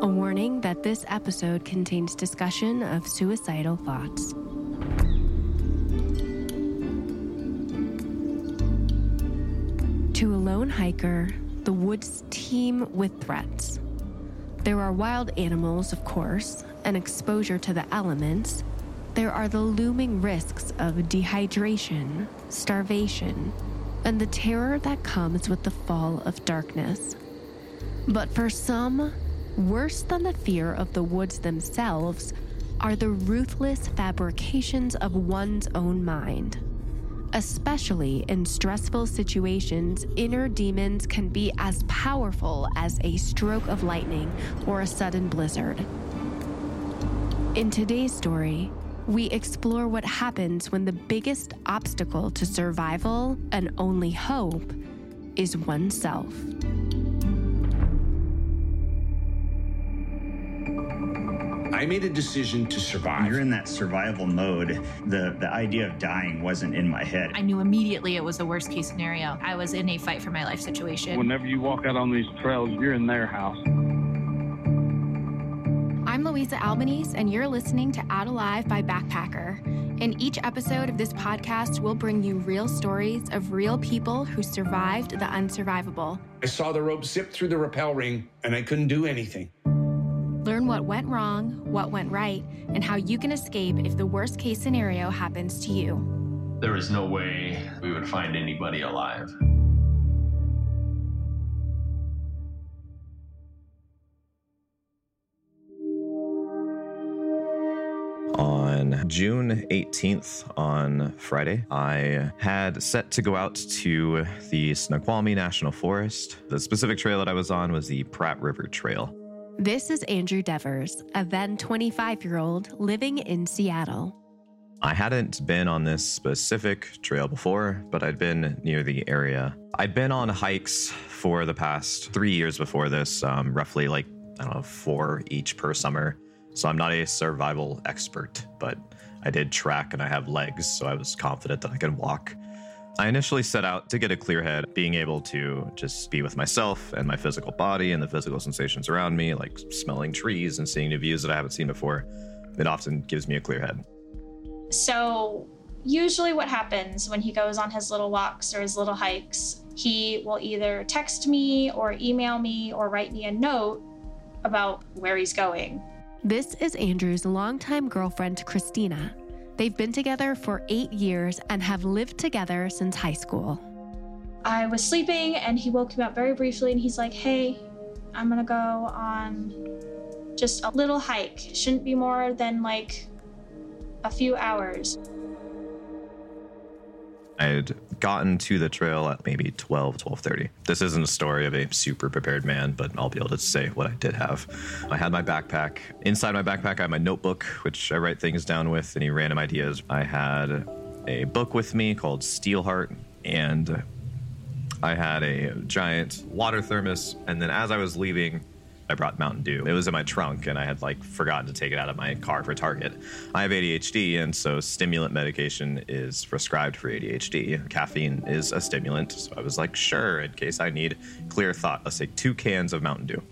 A warning that this episode contains discussion of suicidal thoughts. To a lone hiker, the woods teem with threats. There are wild animals, of course, and exposure to the elements. There are the looming risks of dehydration, starvation, and the terror that comes with the fall of darkness. But for some, worse than the fear of the woods themselves are the ruthless fabrications of one's own mind. Especially in stressful situations, inner demons can be as powerful as a stroke of lightning or a sudden blizzard. In today's story, we explore what happens when the biggest obstacle to survival and only hope is oneself. I made a decision to survive. You're in that survival mode. The the idea of dying wasn't in my head. I knew immediately it was the worst case scenario. I was in a fight for my life situation. Whenever you walk out on these trails, you're in their house. I'm Louisa Albanese, and you're listening to Out Alive by Backpacker. In each episode of this podcast, we'll bring you real stories of real people who survived the unsurvivable. I saw the rope zip through the rappel ring, and I couldn't do anything. Learn what went wrong, what went right, and how you can escape if the worst case scenario happens to you. There is no way we would find anybody alive. On June 18th, on Friday, I had set to go out to the Snoqualmie National Forest. The specific trail that I was on was the Pratt River Trail. This is Andrew Devers, a then 25 year old living in Seattle. I hadn't been on this specific trail before, but I'd been near the area. I'd been on hikes for the past three years before this, um, roughly like, I don't know, four each per summer. So I'm not a survival expert, but I did track and I have legs, so I was confident that I could walk. I initially set out to get a clear head, being able to just be with myself and my physical body and the physical sensations around me, like smelling trees and seeing new views that I haven't seen before. It often gives me a clear head. So, usually, what happens when he goes on his little walks or his little hikes, he will either text me or email me or write me a note about where he's going. This is Andrew's longtime girlfriend, Christina. They've been together for eight years and have lived together since high school. I was sleeping and he woke me up very briefly and he's like, Hey, I'm gonna go on just a little hike. Shouldn't be more than like a few hours. I had gotten to the trail at maybe 12, 12.30. This isn't a story of a super prepared man, but I'll be able to say what I did have. I had my backpack. Inside my backpack, I had my notebook, which I write things down with, any random ideas. I had a book with me called Steelheart, and I had a giant water thermos. And then as I was leaving, I brought Mountain Dew. It was in my trunk, and I had like forgotten to take it out of my car for Target. I have ADHD, and so stimulant medication is prescribed for ADHD. Caffeine is a stimulant, so I was like, sure, in case I need clear thought, let's take two cans of Mountain Dew.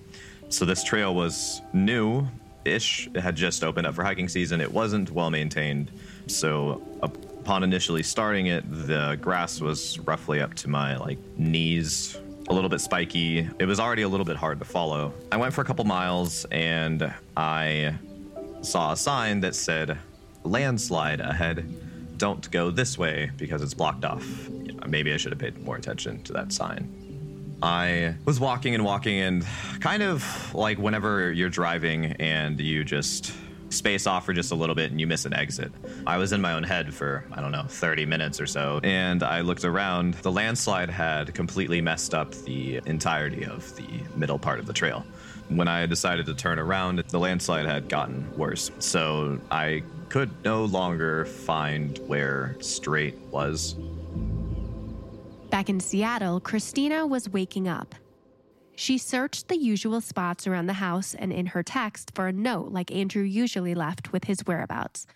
So this trail was new ish. It had just opened up for hiking season. It wasn't well maintained. So upon initially starting it, the grass was roughly up to my like knees a little bit spiky. It was already a little bit hard to follow. I went for a couple miles and I saw a sign that said landslide ahead. Don't go this way because it's blocked off. Maybe I should have paid more attention to that sign. I was walking and walking, and kind of like whenever you're driving and you just space off for just a little bit and you miss an exit. I was in my own head for, I don't know, 30 minutes or so. And I looked around. The landslide had completely messed up the entirety of the middle part of the trail. When I decided to turn around, the landslide had gotten worse. So I could no longer find where straight was. Back in Seattle, Christina was waking up. She searched the usual spots around the house and in her text for a note like Andrew usually left with his whereabouts.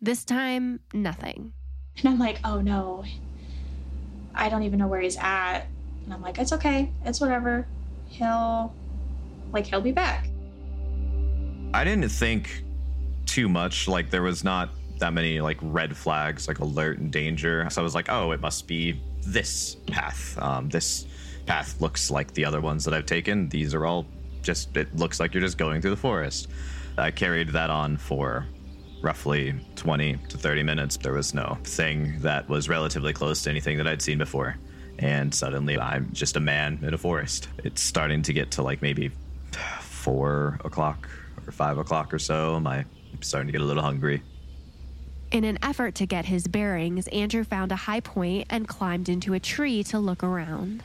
This time, nothing. And I'm like, oh no, I don't even know where he's at. And I'm like, it's okay, it's whatever. He'll, like, he'll be back. I didn't think too much. Like there was not that many like red flags, like alert and danger. So I was like, oh, it must be this path. Um, this path looks like the other ones that I've taken. These are all just. It looks like you're just going through the forest. I carried that on for roughly 20 to 30 minutes. There was no thing that was relatively close to anything that I'd seen before. And suddenly I'm just a man in a forest. It's starting to get to like maybe four o'clock or five o'clock or so. I'm starting to get a little hungry. In an effort to get his bearings, Andrew found a high point and climbed into a tree to look around.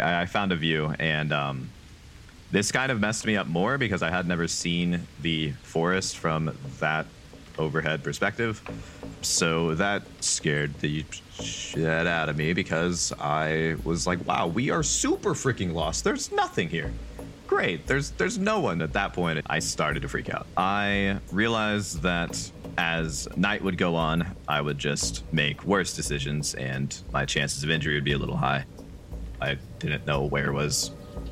I, I found a view, and um, this kind of messed me up more because I had never seen the forest from that overhead perspective. So that scared the shit out of me because I was like, wow, we are super freaking lost. There's nothing here. Great. There's there's no one at that point. I started to freak out. I realized that as night would go on, I would just make worse decisions and my chances of injury would be a little high. I didn't know where was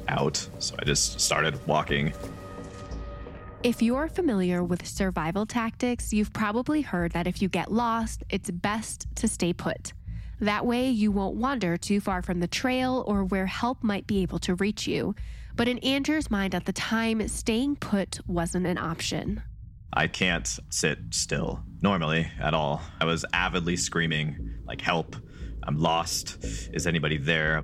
out, so I just started walking. If you're familiar with survival tactics, you've probably heard that if you get lost, it's best to stay put. That way, you won't wander too far from the trail or where help might be able to reach you. But in Andrew's mind at the time, staying put wasn't an option. I can't sit still normally at all. I was avidly screaming, like, help, I'm lost. Is anybody there?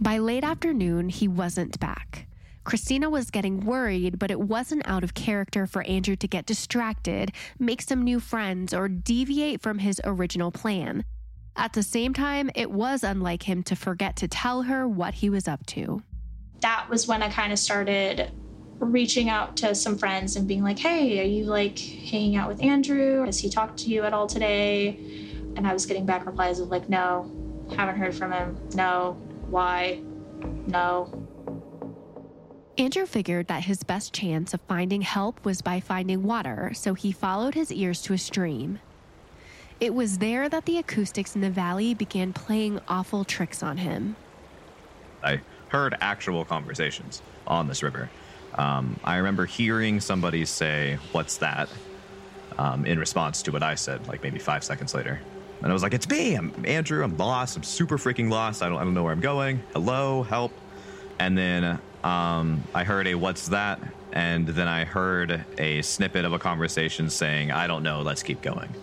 By late afternoon, he wasn't back. Christina was getting worried, but it wasn't out of character for Andrew to get distracted, make some new friends, or deviate from his original plan. At the same time, it was unlike him to forget to tell her what he was up to that was when I kind of started reaching out to some friends and being like, hey, are you like hanging out with Andrew? Has he talked to you at all today? And I was getting back replies of like, no, haven't heard from him. No, why? No. Andrew figured that his best chance of finding help was by finding water, so he followed his ears to a stream. It was there that the acoustics in the valley began playing awful tricks on him. I heard actual conversations on this river. Um, I remember hearing somebody say, What's that? Um, in response to what I said, like maybe five seconds later. And I was like, It's me. I'm Andrew. I'm lost. I'm super freaking lost. I don't, I don't know where I'm going. Hello, help. And then um, I heard a What's that? And then I heard a snippet of a conversation saying, I don't know. Let's keep going.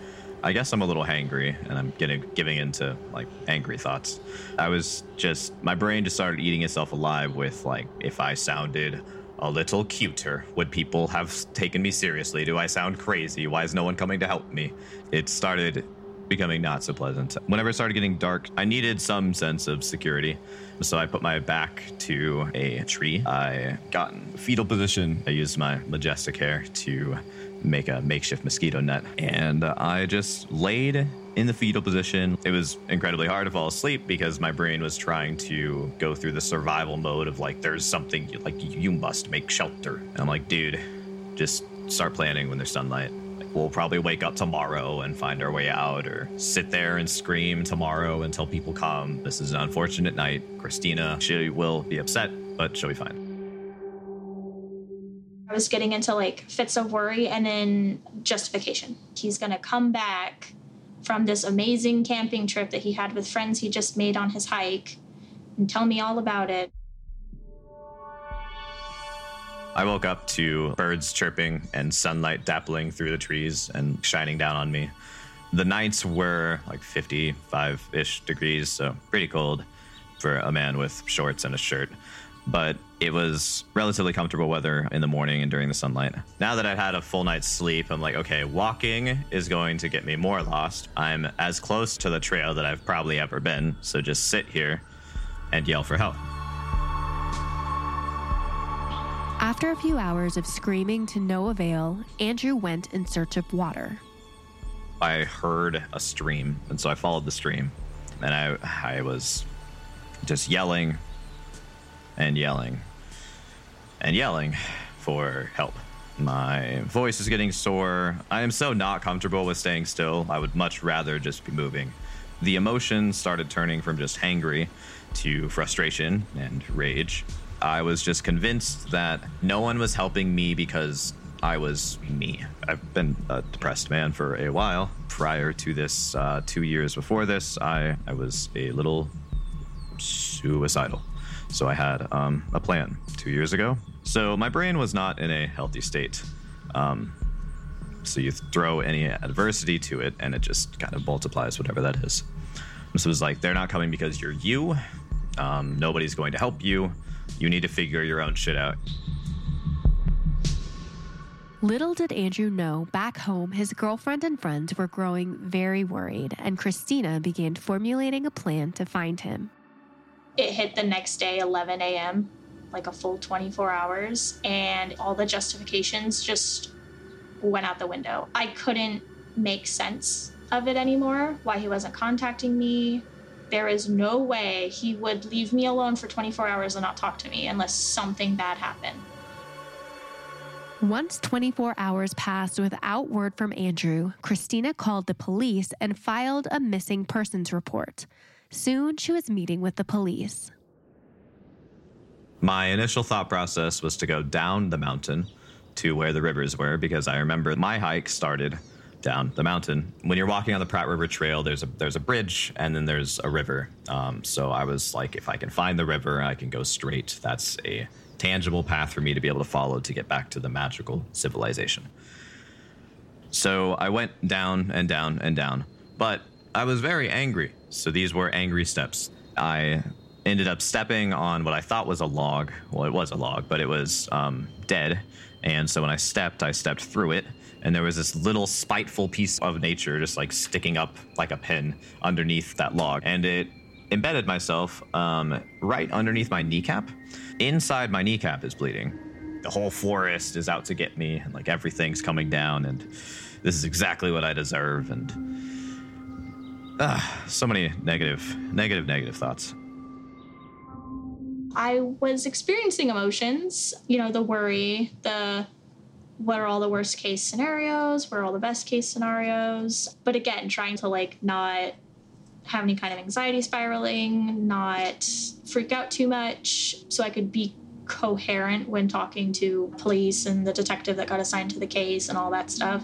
I guess I'm a little hangry and I'm getting giving into like angry thoughts. I was just my brain just started eating itself alive with like if I sounded a little cuter, would people have taken me seriously? Do I sound crazy? Why is no one coming to help me? It started becoming not so pleasant. Whenever it started getting dark, I needed some sense of security. So I put my back to a tree. I got in fetal position. I used my majestic hair to make a makeshift mosquito net. And I just laid in the fetal position. It was incredibly hard to fall asleep because my brain was trying to go through the survival mode of like, there's something like you must make shelter. And I'm like, dude, just start planning when there's sunlight. We'll probably wake up tomorrow and find our way out, or sit there and scream tomorrow until people come. This is an unfortunate night. Christina, she will be upset, but she'll be fine. I was getting into like fits of worry and then justification. He's going to come back from this amazing camping trip that he had with friends he just made on his hike and tell me all about it. I woke up to birds chirping and sunlight dappling through the trees and shining down on me. The nights were like 55 ish degrees, so pretty cold for a man with shorts and a shirt but it was relatively comfortable weather in the morning and during the sunlight. Now that I've had a full night's sleep, I'm like, okay, walking is going to get me more lost. I'm as close to the trail that I've probably ever been, so just sit here and yell for help. After a few hours of screaming to no avail, Andrew went in search of water. I heard a stream, and so I followed the stream, and I I was just yelling and yelling and yelling for help. My voice is getting sore. I am so not comfortable with staying still. I would much rather just be moving. The emotions started turning from just hangry to frustration and rage. I was just convinced that no one was helping me because I was me. I've been a depressed man for a while. Prior to this, uh, two years before this, I, I was a little suicidal. So I had um, a plan two years ago. So my brain was not in a healthy state. Um, so you throw any adversity to it, and it just kind of multiplies whatever that is. So it was like, they're not coming because you're you. Um, nobody's going to help you. You need to figure your own shit out. Little did Andrew know, back home, his girlfriend and friends were growing very worried, and Christina began formulating a plan to find him. It hit the next day, 11 a.m., like a full 24 hours, and all the justifications just went out the window. I couldn't make sense of it anymore, why he wasn't contacting me. There is no way he would leave me alone for 24 hours and not talk to me unless something bad happened. Once 24 hours passed without word from Andrew, Christina called the police and filed a missing persons report. Soon she was meeting with the police. My initial thought process was to go down the mountain to where the rivers were because I remember my hike started down the mountain. When you're walking on the Pratt River Trail, there's a there's a bridge and then there's a river. Um, so I was like, if I can find the river, I can go straight. That's a tangible path for me to be able to follow to get back to the magical civilization. So I went down and down and down, but I was very angry. So these were angry steps. I ended up stepping on what I thought was a log. Well, it was a log, but it was um, dead. And so when I stepped, I stepped through it and there was this little spiteful piece of nature just like sticking up like a pin underneath that log. And it embedded myself um, right underneath my kneecap. Inside my kneecap is bleeding. The whole forest is out to get me and like everything's coming down and this is exactly what i deserve and uh, so many negative negative negative thoughts. I was experiencing emotions, you know, the worry, the what are all the worst case scenarios, what are all the best case scenarios. But again, trying to like not have any kind of anxiety spiraling, not freak out too much, so I could be coherent when talking to police and the detective that got assigned to the case and all that stuff.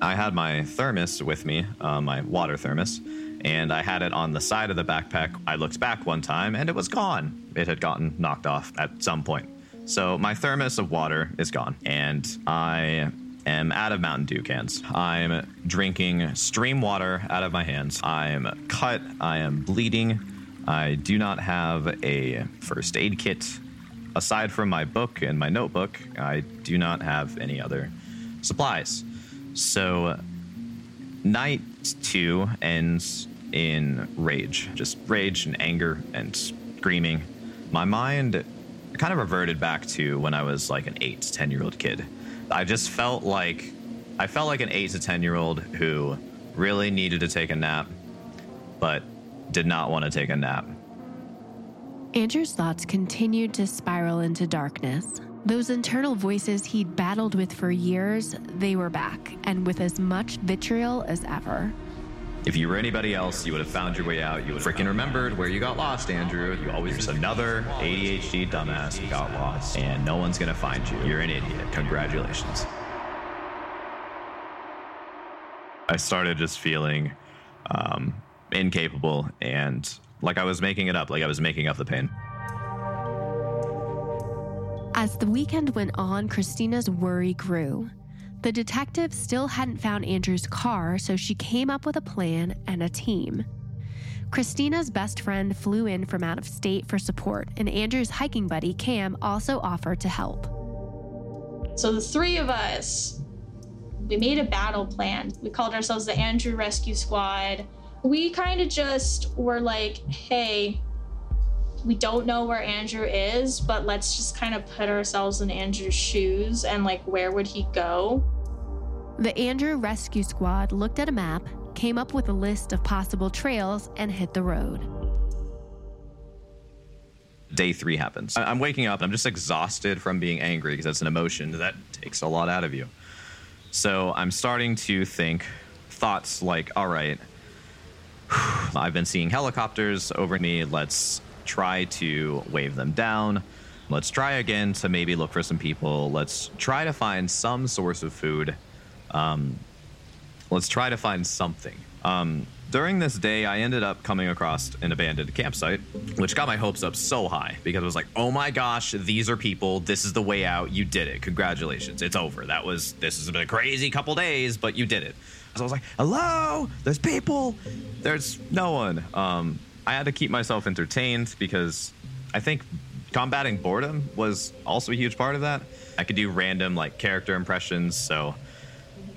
I had my thermos with me, uh, my water thermos, and I had it on the side of the backpack. I looked back one time and it was gone. It had gotten knocked off at some point. So my thermos of water is gone, and I am out of Mountain Dew cans. I'm drinking stream water out of my hands. I'm cut. I am bleeding. I do not have a first aid kit. Aside from my book and my notebook, I do not have any other supplies. So, night two ends in rage just rage and anger and screaming. My mind kind of reverted back to when I was like an eight to 10 year old kid. I just felt like I felt like an eight to 10 year old who really needed to take a nap, but did not want to take a nap. Andrew's thoughts continued to spiral into darkness. Those internal voices he'd battled with for years, they were back, and with as much vitriol as ever. If you were anybody else, you would have found your way out. You would have freaking remembered where you got lost, Andrew. You always just another ADHD dumbass who got lost, and no one's gonna find you. You're an idiot. Congratulations. I started just feeling um, incapable and like I was making it up, like I was making up the pain. As the weekend went on, Christina's worry grew. The detective still hadn't found Andrew's car, so she came up with a plan and a team. Christina's best friend flew in from out of state for support, and Andrew's hiking buddy, Cam, also offered to help. So the three of us, we made a battle plan. We called ourselves the Andrew Rescue Squad. We kind of just were like, hey, we don't know where Andrew is, but let's just kind of put ourselves in Andrew's shoes and like, where would he go? The Andrew Rescue Squad looked at a map, came up with a list of possible trails, and hit the road. Day three happens. I'm waking up I'm just exhausted from being angry because that's an emotion that takes a lot out of you. So I'm starting to think thoughts like, all right, I've been seeing helicopters over me. Let's try to wave them down. Let's try again to maybe look for some people. Let's try to find some source of food. Um, let's try to find something. Um, during this day, I ended up coming across an abandoned campsite, which got my hopes up so high because I was like, "Oh my gosh, these are people. This is the way out. You did it. Congratulations. It's over. That was this has been a crazy couple days, but you did it." So I was like, "Hello, there's people." There's no one. Um, I had to keep myself entertained because I think combating boredom was also a huge part of that. I could do random like character impressions, so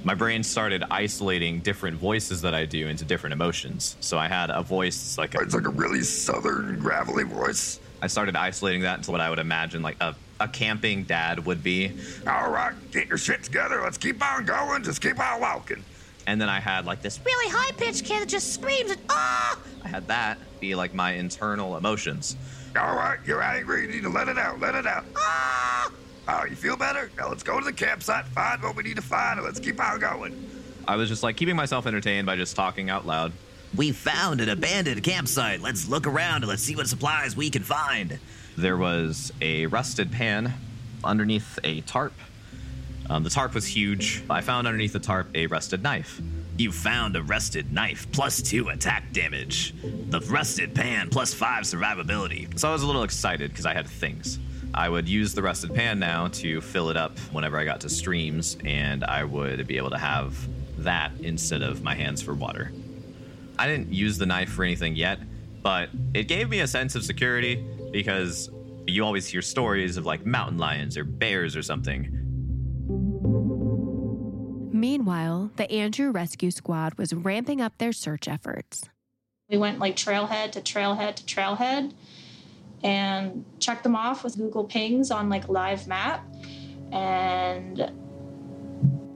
my brain started isolating different voices that I do into different emotions. So I had a voice like a, it's like a really southern gravelly voice. I started isolating that into what I would imagine like a, a camping dad would be. All right, get your shit together. Let's keep on going. Just keep on walking. And then I had like this really high pitched kid that just screams and ah. I had that be like my internal emotions. All right, you're angry. You need to let it out. Let it out. Ah! Oh, you feel better? Now let's go to the campsite, find what we need to find, and let's keep on going. I was just like keeping myself entertained by just talking out loud. We found an abandoned campsite. Let's look around and let's see what supplies we can find. There was a rusted pan underneath a tarp. Um, the tarp was huge. I found underneath the tarp a rusted knife. You found a rusted knife, plus two attack damage. The rusted pan, plus five survivability. So I was a little excited because I had things. I would use the rusted pan now to fill it up whenever I got to streams, and I would be able to have that instead of my hands for water. I didn't use the knife for anything yet, but it gave me a sense of security because you always hear stories of like mountain lions or bears or something. Meanwhile, the Andrew Rescue Squad was ramping up their search efforts. We went like trailhead to trailhead to trailhead and check them off with Google pings on like live map. And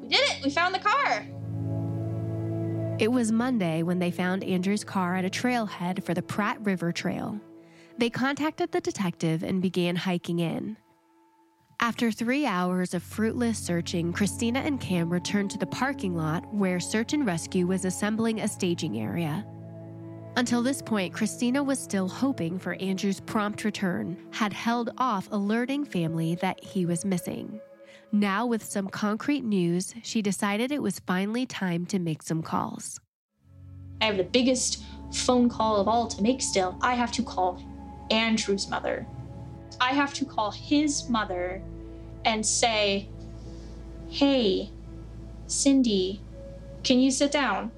we did it. We found the car. It was Monday when they found Andrew's car at a trailhead for the Pratt River Trail. They contacted the detective and began hiking in. After three hours of fruitless searching, Christina and Cam returned to the parking lot where search and rescue was assembling a staging area. Until this point, Christina was still hoping for Andrew's prompt return, had held off alerting family that he was missing. Now, with some concrete news, she decided it was finally time to make some calls. I have the biggest phone call of all to make still. I have to call Andrew's mother. I have to call his mother and say, Hey, Cindy, can you sit down?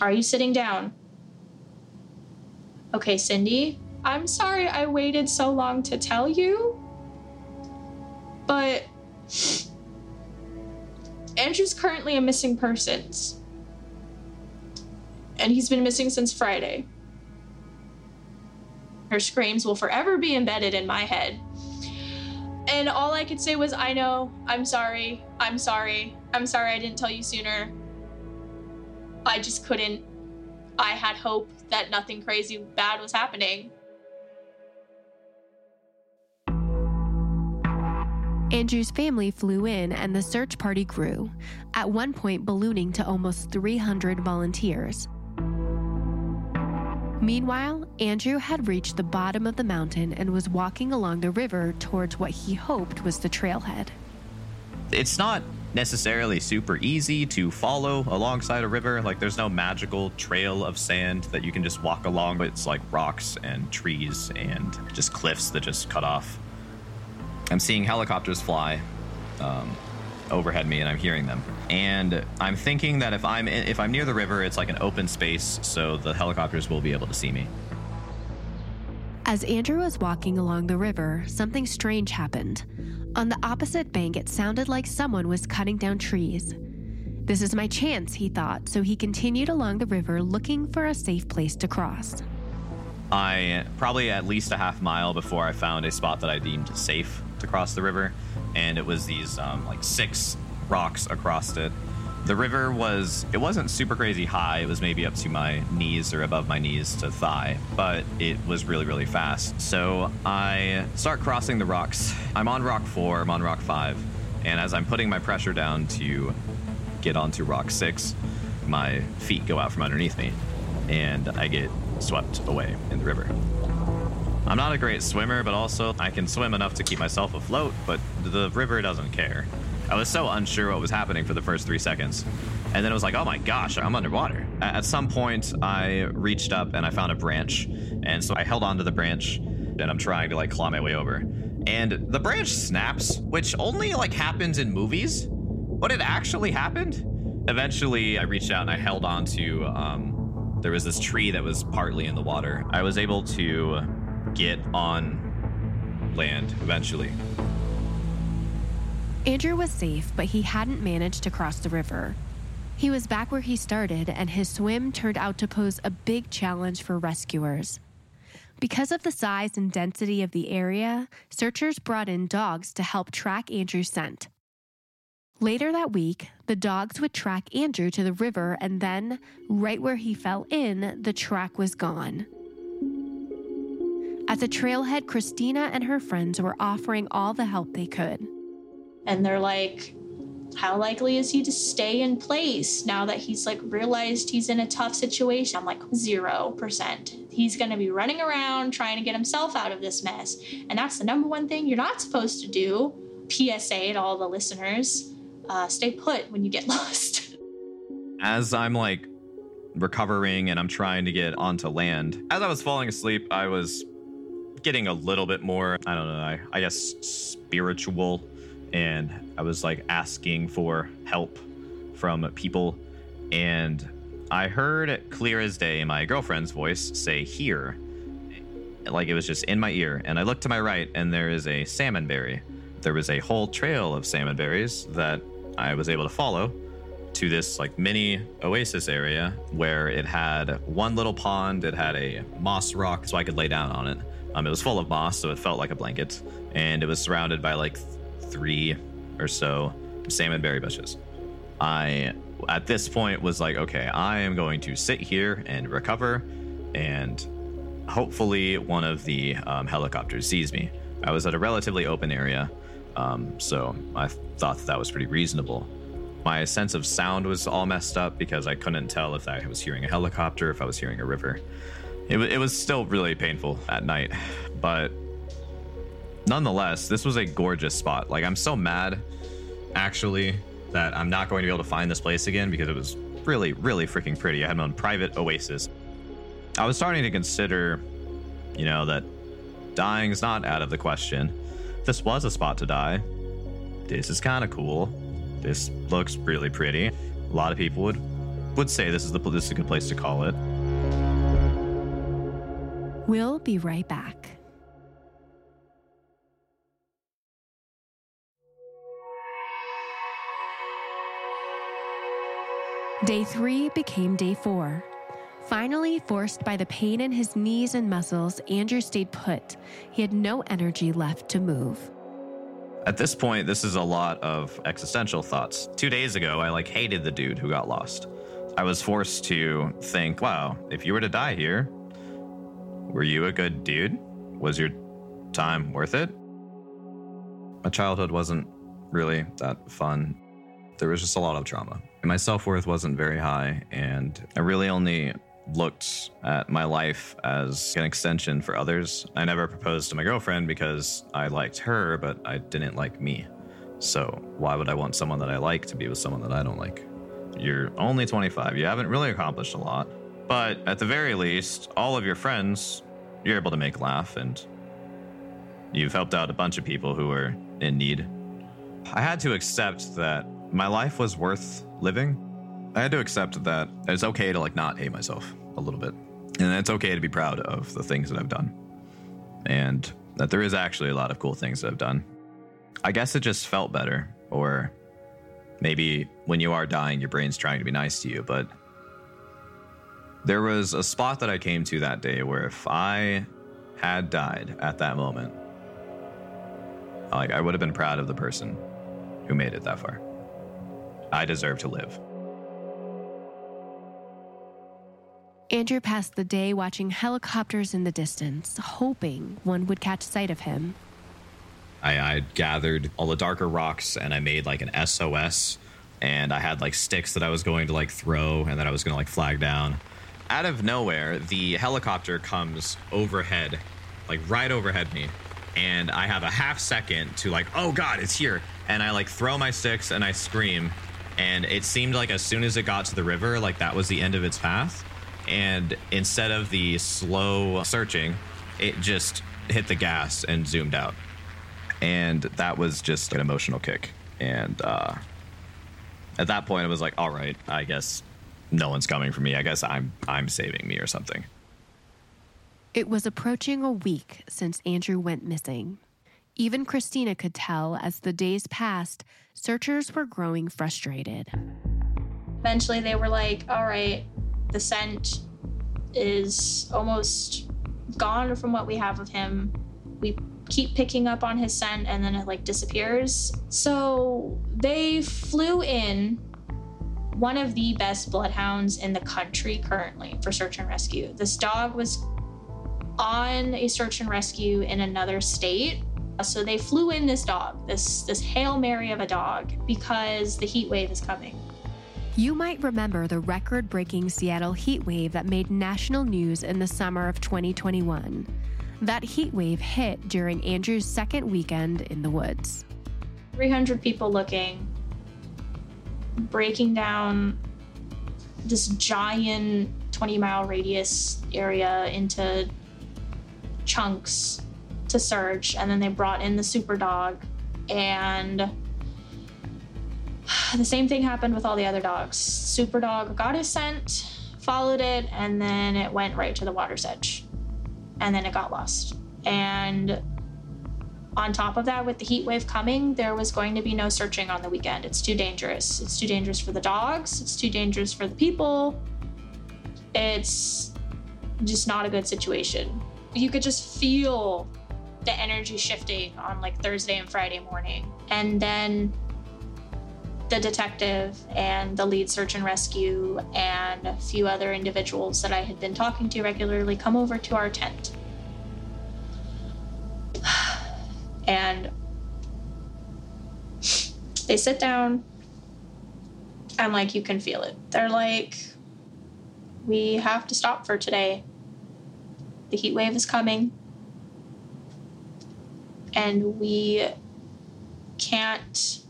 Are you sitting down? Okay, Cindy, I'm sorry I waited so long to tell you, but Andrew's currently a missing persons. And he's been missing since Friday. Her screams will forever be embedded in my head. And all I could say was, I know, I'm sorry, I'm sorry, I'm sorry I didn't tell you sooner. I just couldn't. I had hope that nothing crazy bad was happening. Andrew's family flew in and the search party grew, at one point ballooning to almost 300 volunteers. Meanwhile, Andrew had reached the bottom of the mountain and was walking along the river towards what he hoped was the trailhead. It's not necessarily super easy to follow alongside a river. Like, there's no magical trail of sand that you can just walk along, but it's like rocks and trees and just cliffs that just cut off. I'm seeing helicopters fly um, overhead me, and I'm hearing them. And I'm thinking that if I'm if I'm near the river, it's like an open space, so the helicopters will be able to see me. As Andrew was walking along the river, something strange happened. On the opposite bank, it sounded like someone was cutting down trees. This is my chance, he thought, so he continued along the river looking for a safe place to cross. I probably at least a half mile before I found a spot that I deemed safe to cross the river, and it was these um, like six rocks across it. The river was it wasn't super crazy high. It was maybe up to my knees or above my knees to thigh, but it was really really fast. So I start crossing the rocks. I'm on rock 4, I'm on rock 5, and as I'm putting my pressure down to get onto rock 6, my feet go out from underneath me and I get swept away in the river. I'm not a great swimmer, but also I can swim enough to keep myself afloat, but the river doesn't care. I was so unsure what was happening for the first three seconds. And then it was like, oh my gosh, I'm underwater. At some point, I reached up and I found a branch. And so I held onto the branch and I'm trying to like claw my way over. And the branch snaps, which only like happens in movies, but it actually happened. Eventually, I reached out and I held onto, um, there was this tree that was partly in the water. I was able to get on land eventually. Andrew was safe, but he hadn't managed to cross the river. He was back where he started, and his swim turned out to pose a big challenge for rescuers. Because of the size and density of the area, searchers brought in dogs to help track Andrew's scent. Later that week, the dogs would track Andrew to the river, and then, right where he fell in, the track was gone. At the trailhead, Christina and her friends were offering all the help they could. And they're like, how likely is he to stay in place now that he's like realized he's in a tough situation? I'm like, zero percent. He's going to be running around trying to get himself out of this mess. And that's the number one thing you're not supposed to do. PSA to all the listeners uh, stay put when you get lost. As I'm like recovering and I'm trying to get onto land, as I was falling asleep, I was getting a little bit more, I don't know, I, I guess spiritual. And I was like asking for help from people. And I heard clear as day my girlfriend's voice say, Here. Like it was just in my ear. And I looked to my right, and there is a salmon berry. There was a whole trail of salmon berries that I was able to follow to this like mini oasis area where it had one little pond. It had a moss rock, so I could lay down on it. Um, it was full of moss, so it felt like a blanket, and it was surrounded by like three or so salmon berry bushes. I, at this point, was like, okay, I am going to sit here and recover, and hopefully one of the um, helicopters sees me. I was at a relatively open area, um, so I thought that, that was pretty reasonable. My sense of sound was all messed up because I couldn't tell if I was hearing a helicopter, if I was hearing a river. It, it was still really painful at night, but nonetheless, this was a gorgeous spot. Like, I'm so mad, actually, that I'm not going to be able to find this place again because it was really, really freaking pretty. I had my own private oasis. I was starting to consider, you know, that dying's not out of the question. This was a spot to die. This is kind of cool. This looks really pretty. A lot of people would would say this is the this is a good place to call it. We'll be right back. Day three became day four. Finally, forced by the pain in his knees and muscles, Andrew stayed put. He had no energy left to move. At this point, this is a lot of existential thoughts. Two days ago, I like hated the dude who got lost. I was forced to think, wow, if you were to die here, were you a good dude? Was your time worth it? My childhood wasn't really that fun. There was just a lot of trauma. My self worth wasn't very high, and I really only looked at my life as an extension for others. I never proposed to my girlfriend because I liked her, but I didn't like me. So, why would I want someone that I like to be with someone that I don't like? You're only 25. You haven't really accomplished a lot. But at the very least, all of your friends, you're able to make laugh, and you've helped out a bunch of people who are in need. I had to accept that my life was worth living. I had to accept that it's okay to like not hate myself a little bit. And it's okay to be proud of the things that I've done. And that there is actually a lot of cool things that I've done. I guess it just felt better. Or maybe when you are dying, your brain's trying to be nice to you. But there was a spot that I came to that day where if I had died at that moment, like I would have been proud of the person who made it that far. I deserve to live. Andrew passed the day watching helicopters in the distance, hoping one would catch sight of him. I, I gathered all the darker rocks and I made like an SOS. And I had like sticks that I was going to like throw and that I was going to like flag down. out of nowhere, the helicopter comes overhead, like right overhead me. And I have a half second to like, oh God, it's here. And I like throw my sticks and I scream. And it seemed like as soon as it got to the river, like that was the end of its path. And instead of the slow searching, it just hit the gas and zoomed out. And that was just an emotional kick. And uh, at that point, it was like, all right, I guess no one's coming for me. I guess I'm I'm saving me or something. It was approaching a week since Andrew went missing. Even Christina could tell as the days passed, searchers were growing frustrated. Eventually, they were like, all right, the scent is almost gone from what we have of him. We keep picking up on his scent and then it like disappears. So they flew in one of the best bloodhounds in the country currently for search and rescue. This dog was on a search and rescue in another state. So they flew in this dog, this this Hail Mary of a dog because the heat wave is coming. You might remember the record breaking Seattle heat wave that made national news in the summer of 2021. That heat wave hit during Andrew's second weekend in the woods. 300 people looking, breaking down this giant 20 mile radius area into chunks to search. And then they brought in the super dog. And the same thing happened with all the other dogs. Super dog got his scent, followed it, and then it went right to the water's edge. And then it got lost. And on top of that, with the heat wave coming, there was going to be no searching on the weekend. It's too dangerous. It's too dangerous for the dogs. It's too dangerous for the people. It's just not a good situation. You could just feel the energy shifting on like Thursday and Friday morning. And then the detective and the lead search and rescue and a few other individuals that I had been talking to regularly come over to our tent. And they sit down and like you can feel it. They're like, we have to stop for today. The heat wave is coming. And we can't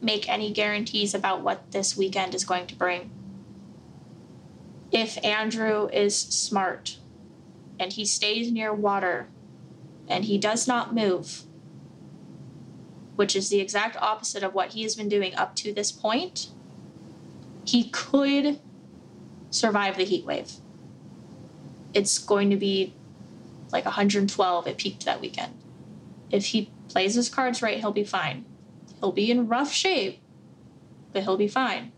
make any guarantees about what this weekend is going to bring. If Andrew is smart and he stays near water and he does not move, which is the exact opposite of what he has been doing up to this point, he could survive the heat wave. It's going to be like 112 it peaked that weekend. If he plays his cards right, he'll be fine. He'll be in rough shape, but he'll be fine.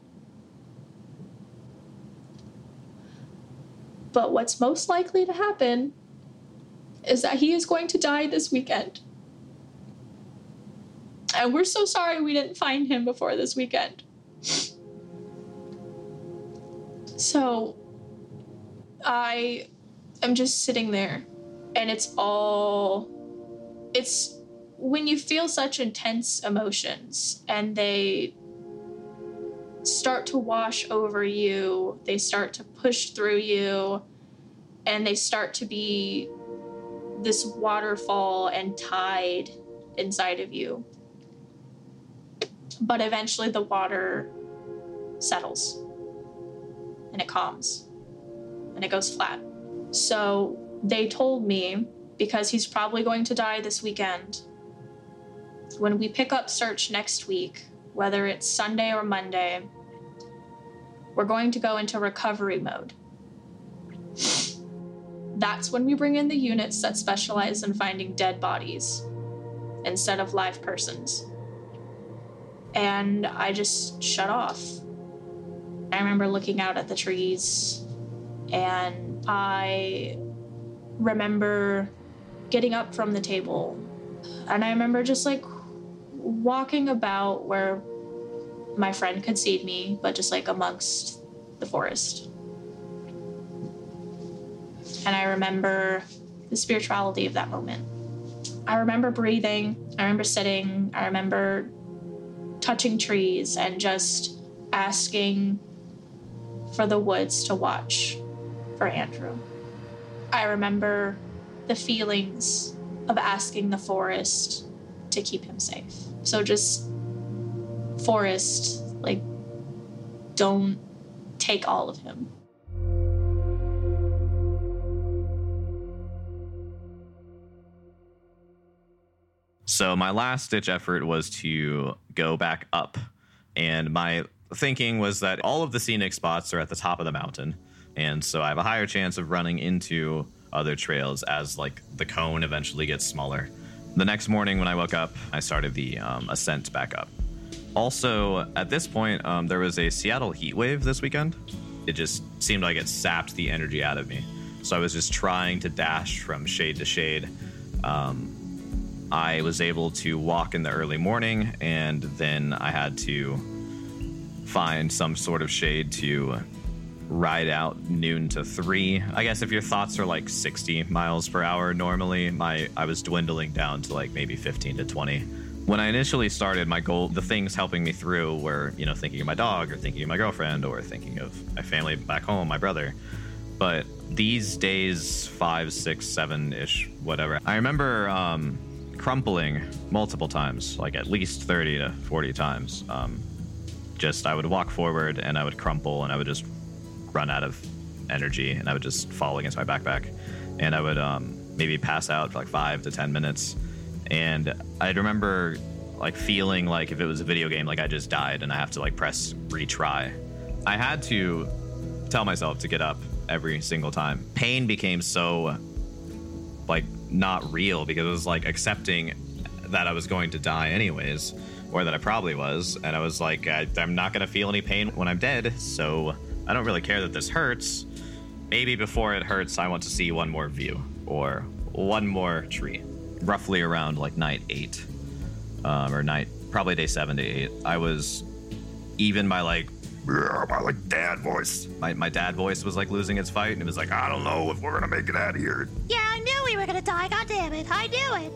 But what's most likely to happen is that he is going to die this weekend. And we're so sorry we didn't find him before this weekend. So I am just sitting there and it's all it's when you feel such intense emotions and they start to wash over you, they start to push through you, and they start to be this waterfall and tide inside of you. But eventually the water settles and it calms and it goes flat. So they told me because he's probably going to die this weekend, when we pick up search next week, whether it's Sunday or Monday, we're going to go into recovery mode. That's when we bring in the units that specialize in finding dead bodies instead of live persons and I just shut off. I remember looking out at the trees and I remember getting up from the table and I remember just like walking about where my friend could see me, but just like amongst the forest. And I remember the spirituality of that moment. I remember breathing, I remember sitting, I remember touching trees and just asking for the woods to watch for Andrew. I remember the feelings of asking the forest to keep him safe. So just forest, like, don't take all of him. So my last ditch effort was to go back up. And my thinking was that all of the scenic spots are at the top of the mountain. And so I have a higher chance of running into other trails as like the cone eventually gets smaller. The next morning when I woke up, I started the um, ascent back up. Also, at this point, um, there was a Seattle heat wave this weekend. It just seemed like it sapped the energy out of me. So I was just trying to dash from shade to shade. Um, I was able to walk in the early morning, and then I had to find some sort of shade to ride out noon to three. I guess if your thoughts are like 60 miles per hour normally, my I was dwindling down to like maybe 15 to 20. When I initially started, my goal, the things helping me through were, you know, thinking of my dog or thinking of my girlfriend or thinking of my family back home, my brother. But these days, five, six, seven ish, whatever, I remember um, crumpling multiple times, like at least 30 to 40 times. Um, just, I would walk forward and I would crumple and I would just run out of energy and I would just fall against my backpack and I would um, maybe pass out for like five to 10 minutes. And I'd remember like feeling like if it was a video game, like I just died and I have to like press retry. I had to tell myself to get up every single time. Pain became so like not real because it was like accepting that I was going to die anyways, or that I probably was. And I was like, I, I'm not to feel any pain when I'm dead, so I don't really care that this hurts. Maybe before it hurts, I want to see one more view or one more tree. Roughly around like night eight, um, or night, probably day seven to eight. I was even my like my like dad voice. my, my dad voice was like losing its fight and it was like I don't know if we're gonna make it out of here. Yeah, I knew we were gonna die. God damn it. I knew it.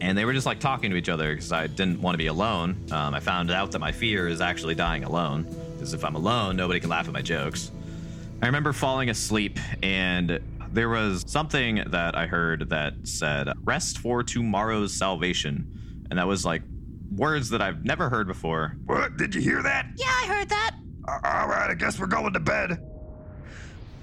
and they were just like talking to each other because I didn't want to be alone. Um, I found out that my fear is actually dying alone because if I'm alone, nobody can laugh at my jokes. I remember falling asleep and there was something that I heard that said "rest for tomorrow's salvation," and that was like words that I've never heard before. What? Did you hear that? Yeah, I heard that. Uh, all right, I guess we're going to bed.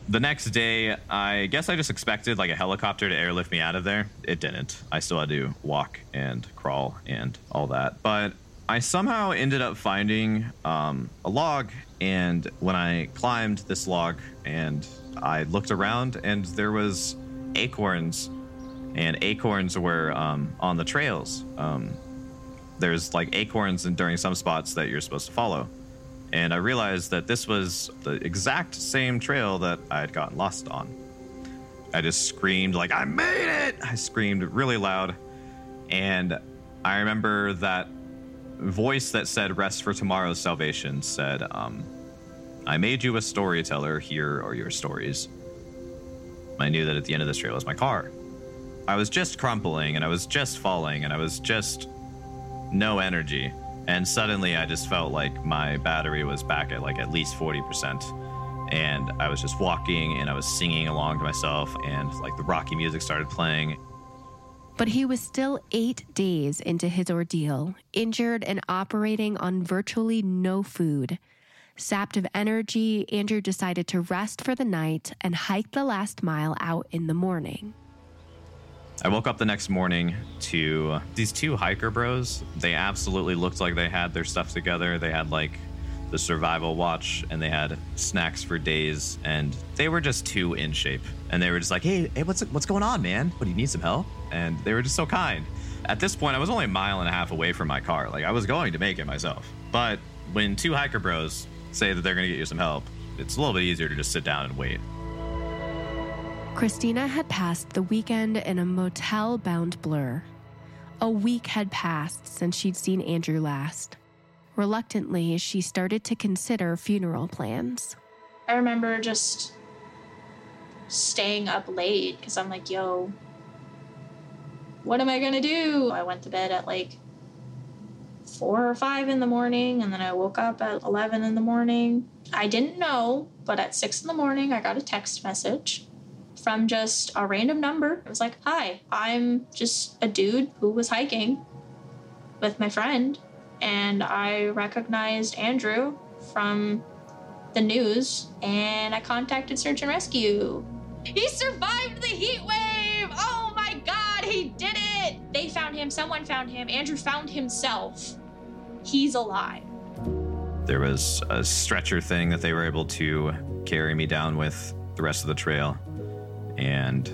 The next day, I guess I just expected like a helicopter to airlift me out of there. It didn't. I still had to walk and crawl and all that. But I somehow ended up finding um, a log, and when I climbed this log and I looked around, and there was acorns, and acorns were um, on the trails. Um, there's like acorns and during some spots that you're supposed to follow. And I realized that this was the exact same trail that I had gotten lost on. I just screamed, like, I made it! I screamed really loud. And I remember that voice that said, Rest for tomorrow's salvation, said, um, I made you a storyteller. Here are your stories. I knew that at the end of this trail was my car. I was just crumpling and I was just falling and I was just no energy. And suddenly I just felt like my battery was back at like at least 40%. And I was just walking and I was singing along to myself and like the rocky music started playing. But he was still eight days into his ordeal, injured and operating on virtually no food. Sapped of energy, Andrew decided to rest for the night and hike the last mile out in the morning. I woke up the next morning to these two hiker bros. They absolutely looked like they had their stuff together. They had like the survival watch and they had snacks for days and they were just too in shape. And they were just like, "Hey, hey, what's what's going on, man? What do you need some help?" And they were just so kind. At this point, I was only a mile and a half away from my car. Like I was going to make it myself. But when two hiker bros say that they're going to get you some help, it's a little bit easier to just sit down and wait. Christina had passed the weekend in a motel bound blur. A week had passed since she'd seen Andrew last. Reluctantly, she started to consider funeral plans. I remember just staying up late because I'm like, yo, what am I gonna do? I went to bed at like four or five in the morning, and then I woke up at 11 in the morning. I didn't know, but at six in the morning, I got a text message from just a random number. It was like, Hi, I'm just a dude who was hiking with my friend, and I recognized Andrew from the news, and I contacted search and rescue. He survived the heat wave! Oh my god, he did it! They found him, someone found him, Andrew found himself. He's alive. There was a stretcher thing that they were able to carry me down with the rest of the trail, and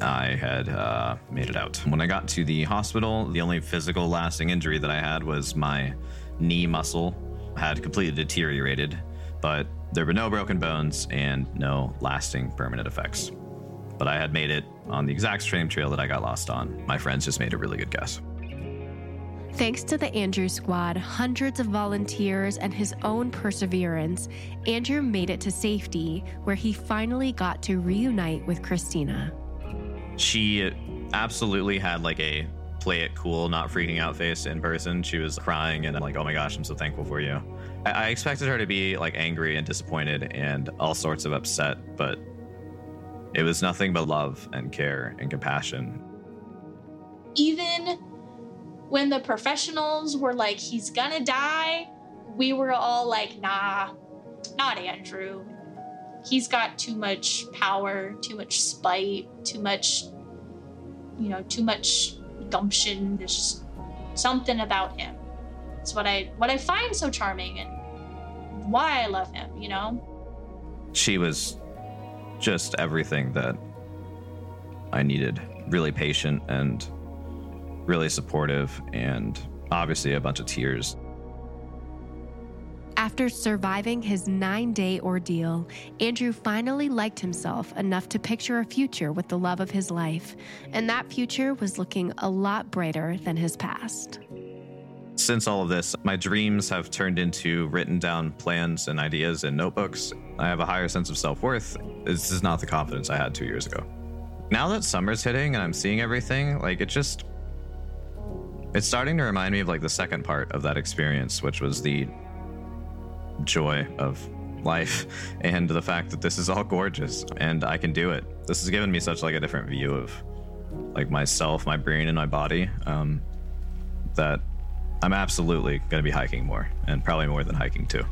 I had uh, made it out. When I got to the hospital, the only physical lasting injury that I had was my knee muscle had completely deteriorated, but there were no broken bones and no lasting permanent effects. But I had made it on the exact same trail that I got lost on. My friends just made a really good guess. Thanks to the Andrew Squad, hundreds of volunteers, and his own perseverance, Andrew made it to safety, where he finally got to reunite with Christina. She absolutely had like a play it cool, not freaking out face in person. She was crying and I'm like, oh my gosh, I'm so thankful for you. I, I expected her to be like angry and disappointed and all sorts of upset, but it was nothing but love and care and compassion. Even when the professionals were like, he's gonna die, we were all like, nah, not Andrew. He's got too much power, too much spite, too much, you know, too much gumption. There's just something about him. It's what I what I find so charming and why I love him, you know? She was just everything that I needed. Really patient and really supportive, and obviously a bunch of tears. After surviving his nine day ordeal, Andrew finally liked himself enough to picture a future with the love of his life, and that future was looking a lot brighter than his past. Since all of this, my dreams have turned into written down plans and ideas in notebooks. I have a higher sense of self worth. This is not the confidence I had two years ago. Now that summer's hitting and I'm seeing everything, like it just. It's starting to remind me of like the second part of that experience, which was the joy of life and the fact that this is all gorgeous and I can do it. This has given me such like a different view of like myself, my brain, and my body um, that I'm absolutely going to be hiking more and probably more than hiking too.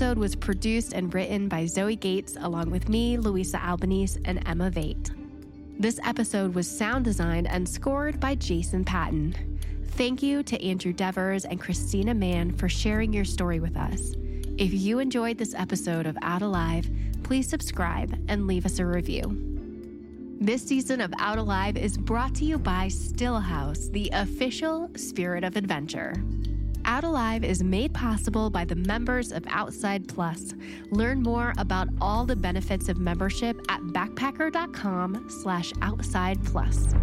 Episode was produced and written by Zoe Gates, along with me, Louisa Albanese, and Emma Vate. This episode was sound designed and scored by Jason Patton. Thank you to Andrew Devers and Christina Mann for sharing your story with us. If you enjoyed this episode of Out Alive, please subscribe and leave us a review. This season of Out Alive is brought to you by Stillhouse, the official spirit of adventure. Out Alive is made possible by the members of Outside Plus. Learn more about all the benefits of membership at backpacker.com slash outside plus.